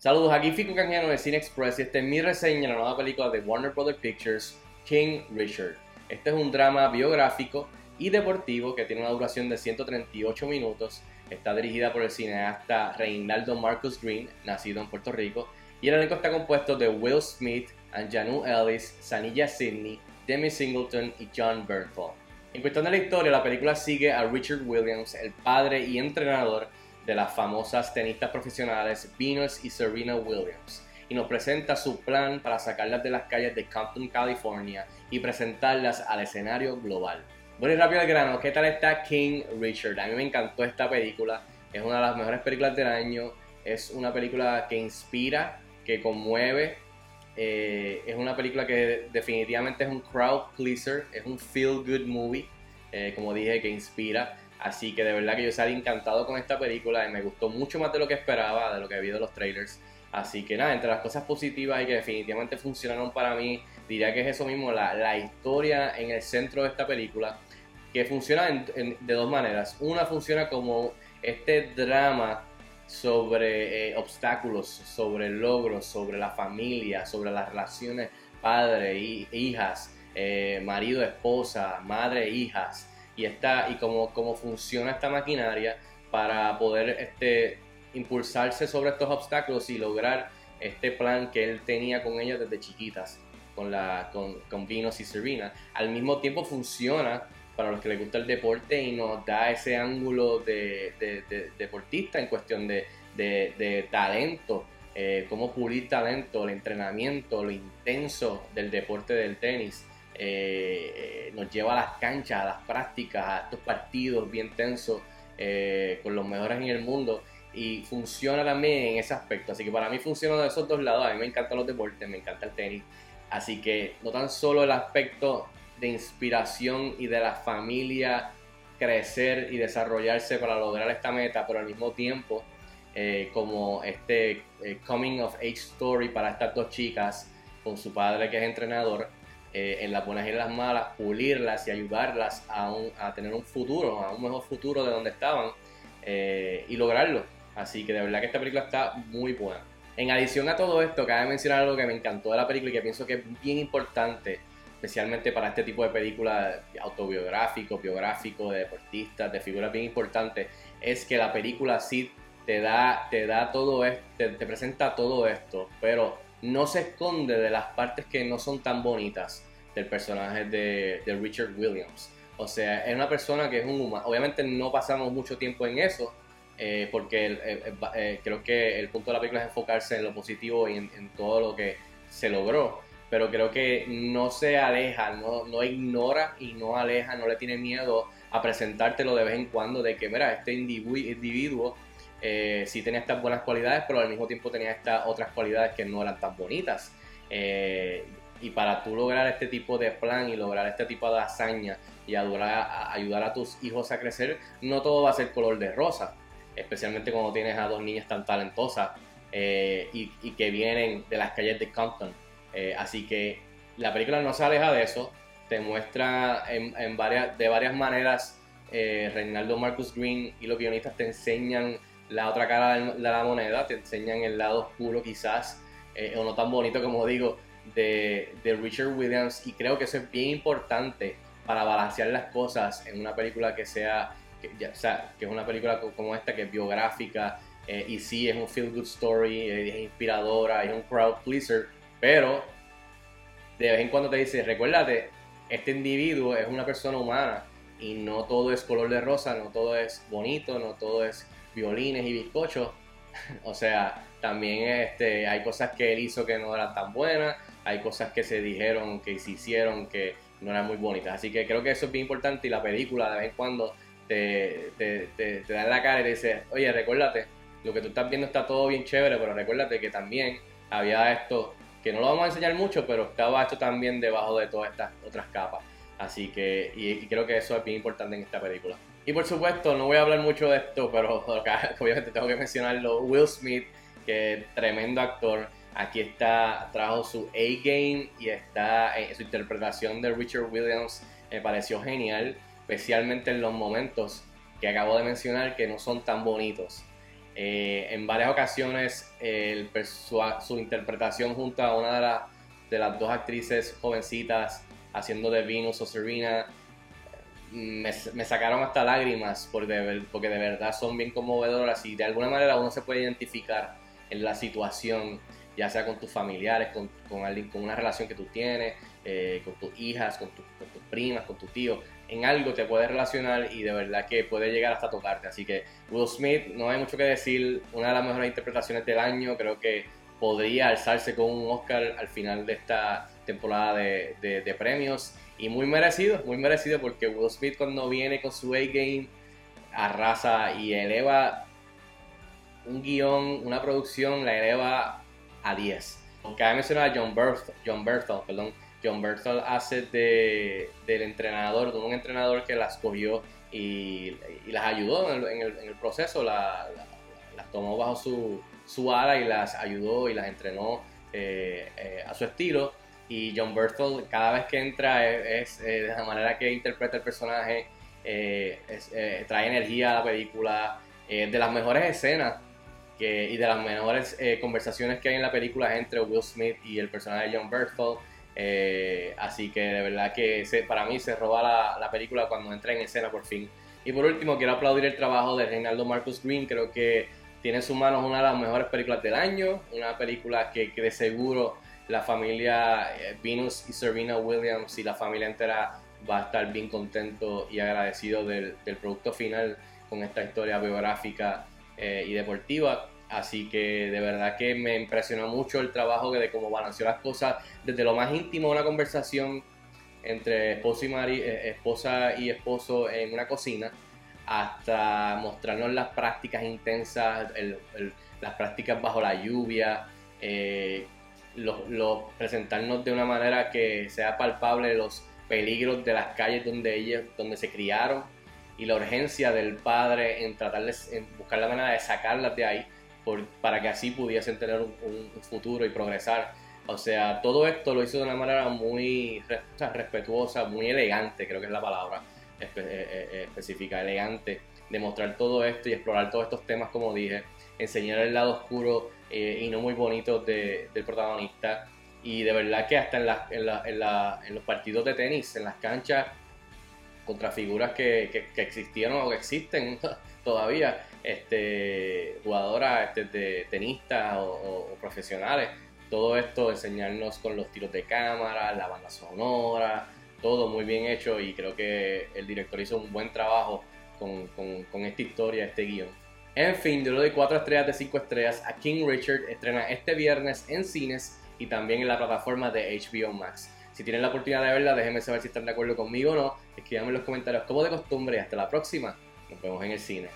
Saludos, aquí Fico Canjiano de Cine Express y esta es mi reseña de la nueva película de Warner Brothers Pictures, King Richard. Este es un drama biográfico y deportivo que tiene una duración de 138 minutos. Está dirigida por el cineasta Reinaldo Marcus Green, nacido en Puerto Rico, y el elenco está compuesto de Will Smith, Anjanu Ellis, Sanilla Sidney, Demi Singleton y John Bernthal. En cuestión de la historia, la película sigue a Richard Williams, el padre y entrenador de las famosas tenistas profesionales Venus y Serena Williams y nos presenta su plan para sacarlas de las calles de Compton, California y presentarlas al escenario global. Bueno y rápido al grano, ¿qué tal está King Richard? A mí me encantó esta película, es una de las mejores películas del año, es una película que inspira, que conmueve, eh, es una película que definitivamente es un crowd pleaser, es un feel good movie, eh, como dije, que inspira. Así que de verdad que yo salí encantado con esta película y me gustó mucho más de lo que esperaba, de lo que vi de los trailers. Así que nada, entre las cosas positivas y que definitivamente funcionaron para mí, diría que es eso mismo, la, historia en el centro de esta película, que funciona de dos maneras. Una funciona como este drama sobre eh, obstáculos, sobre logros, sobre la familia, sobre las relaciones padre, hijas, eh, marido, esposa, madre, hijas y, está, y cómo, cómo funciona esta maquinaria para poder este, impulsarse sobre estos obstáculos y lograr este plan que él tenía con ellas desde chiquitas, con, la, con, con Vinos y Serena. Al mismo tiempo funciona para los que les gusta el deporte y nos da ese ángulo de, de, deportista en cuestión de, talento, eh, cómo pulir talento, el entrenamiento, lo intenso del deporte del tenis. Eh, nos lleva a las canchas, a las prácticas, a estos partidos bien tensos eh, con los mejores en el mundo y funciona también en ese aspecto. Así que para mí funciona de esos dos lados. A mí me encantan los deportes, me encanta el tenis. Así que no tan solo el aspecto de inspiración y de la familia crecer y desarrollarse para lograr esta meta, pero al mismo tiempo eh, como este coming of age story para estas dos chicas con su padre que es entrenador eh, en las buenas y en las malas, pulirlas y ayudarlas a, a, tener un futuro, a un mejor futuro de donde estaban eh, y lograrlo. Así que de verdad que esta película está muy buena. En adición a todo esto, cabe mencionar algo que me encantó de la película y que pienso que es bien importante, especialmente para este tipo de películas autobiográfico, biográfico, de deportistas, de figuras bien importantes, es que la película sí te da, te da todo esto, te presenta todo esto, pero no se esconde de las partes que no son tan bonitas del personaje de, Richard Williams. O sea, es una persona que es un humano. Obviamente no pasamos mucho tiempo en eso, eh, porque eh, creo que el punto de la película es enfocarse en lo positivo y en, todo lo que se logró. Pero creo que no se aleja, no, no ignora y no aleja, no le tiene miedo a presentártelo de vez en cuando de que, mira, este individuo eh, sí tenía estas buenas cualidades, pero al mismo tiempo tenía estas otras cualidades que no eran tan bonitas. Eh, y para tú lograr este tipo de plan y lograr este tipo de hazaña y a, ayudar a tus hijos a crecer, no todo va a ser color de rosa, especialmente cuando tienes a dos niñas tan talentosas eh, y, que vienen de las calles de Compton. así que la película no se aleja de eso, te muestra en, varias, de varias maneras, Reinaldo Marcus Green y los guionistas te enseñan la otra cara de la moneda, te enseñan el lado oscuro quizás, eh, o no tan bonito como digo, de, Richard Williams. Y creo que eso es bien importante para balancear las cosas en una película que sea, que, o sea, que es una película como esta que es biográfica eh, y sí es un feel good story, eh, es inspiradora, es un crowd pleaser, pero de vez en cuando te dice, recuérdate, este individuo es una persona humana y no todo es color de rosa, no todo es bonito, no todo es violines y bizcochos. o sea, también este, hay cosas que él hizo que no eran tan buenas, hay cosas que se dijeron, que se hicieron que no eran muy bonitas. Así que creo que eso es bien importante y la película de vez en cuando te, te, te, da en la cara y te dice, oye, recuérdate, lo que tú estás viendo está todo bien chévere, pero recuérdate que también había esto, que no lo vamos a enseñar mucho, pero estaba esto también debajo de todas estas otras capas. Así que, y creo que eso es bien importante en esta película. Y por supuesto, no voy a hablar mucho de esto, pero obviamente tengo que mencionarlo. Will Smith, que tremendo actor. Aquí está, trajo su A-game y está en su interpretación de Richard Williams. Me pareció genial, especialmente en los momentos que acabo de mencionar que no son tan bonitos. Eh, en varias ocasiones su interpretación junto a una de, de, las dos actrices jovencitas haciendo de Venus o Serena me, sacaron hasta lágrimas porque de, porque de verdad son bien conmovedoras y de alguna manera uno se puede identificar en la situación, ya sea con tus familiares, con, con alguien, con una relación que tú tienes, eh, con tus hijas, con, tus primas, con tu tío, en algo te puedes relacionar y de verdad que puede llegar hasta tocarte. Así que Will Smith, no hay mucho que decir, una de las mejores interpretaciones del año, creo que podría alzarse con un Oscar al final de esta temporada de, de premios y muy merecido, muy merecido porque Will Smith cuando viene con su A-Game arrasa y eleva un guion, una producción, la eleva a 10. Cabe mencionar a John Berthel, John Berthel, perdón. John Berthel hace de, del entrenador, de un entrenador que las cogió y, las ayudó en el, proceso, las tomó bajo su, su ala y las ayudó y las entrenó eh, eh, a su estilo y John Berthel cada vez que entra es, de la manera que interpreta el personaje, eh, eh, trae energía a la película, de las mejores escenas que, y de las mejores eh, conversaciones que hay en la película entre Will Smith y el personaje de John Berthel. así que de verdad que para mí se roba la, la, película cuando entra en escena por fin. Y por último quiero aplaudir el trabajo de Reinaldo Marcus Green, creo que tiene en sus manos una de las mejores películas del año, una película que, que de seguro la familia eh, Venus y Serena Williams y la familia entera va a estar bien contento y agradecido del, producto final con esta historia biográfica eh, y deportiva. Así que de verdad que me impresionó mucho el trabajo de cómo balanceó las cosas desde lo más íntimo una conversación entre esposo y, eh, esposa y esposo en una cocina hasta mostrarnos las prácticas intensas, las prácticas bajo la lluvia, los, presentarnos de una manera que sea palpable los peligros de las calles donde ellos, donde se criaron y la urgencia del padre en tratar de en buscar la manera de sacarlas de ahí para que así pudiesen tener un, futuro y progresar. O sea, todo esto lo hizo de una manera muy respetuosa, muy elegante, creo que es la palabra eh, eh, eh, específica, elegante, de mostrar todo esto y explorar todos estos temas, como dije, enseñar el lado oscuro eh, y no muy bonito del protagonista. Y de verdad que hasta en, en, los partidos de tenis, en las canchas, contra figuras que, existieron o que existen todavía, este, jugadoras este, de tenistas o, profesionales, todo esto enseñarnos con los tiros de cámara, la banda sonora, todo muy bien hecho y creo que el director hizo un buen trabajo con, con esta historia, este guion. En fin, le doy 4 estrellas de 5 estrellas a King Richard. Estrena este viernes en cines y también en la plataforma de HBO Max. Si tienen la oportunidad de verla, déjenme saber si están de acuerdo conmigo o no. Escríbanme en los comentarios como de costumbre y hasta la próxima. Nos vemos en el cine.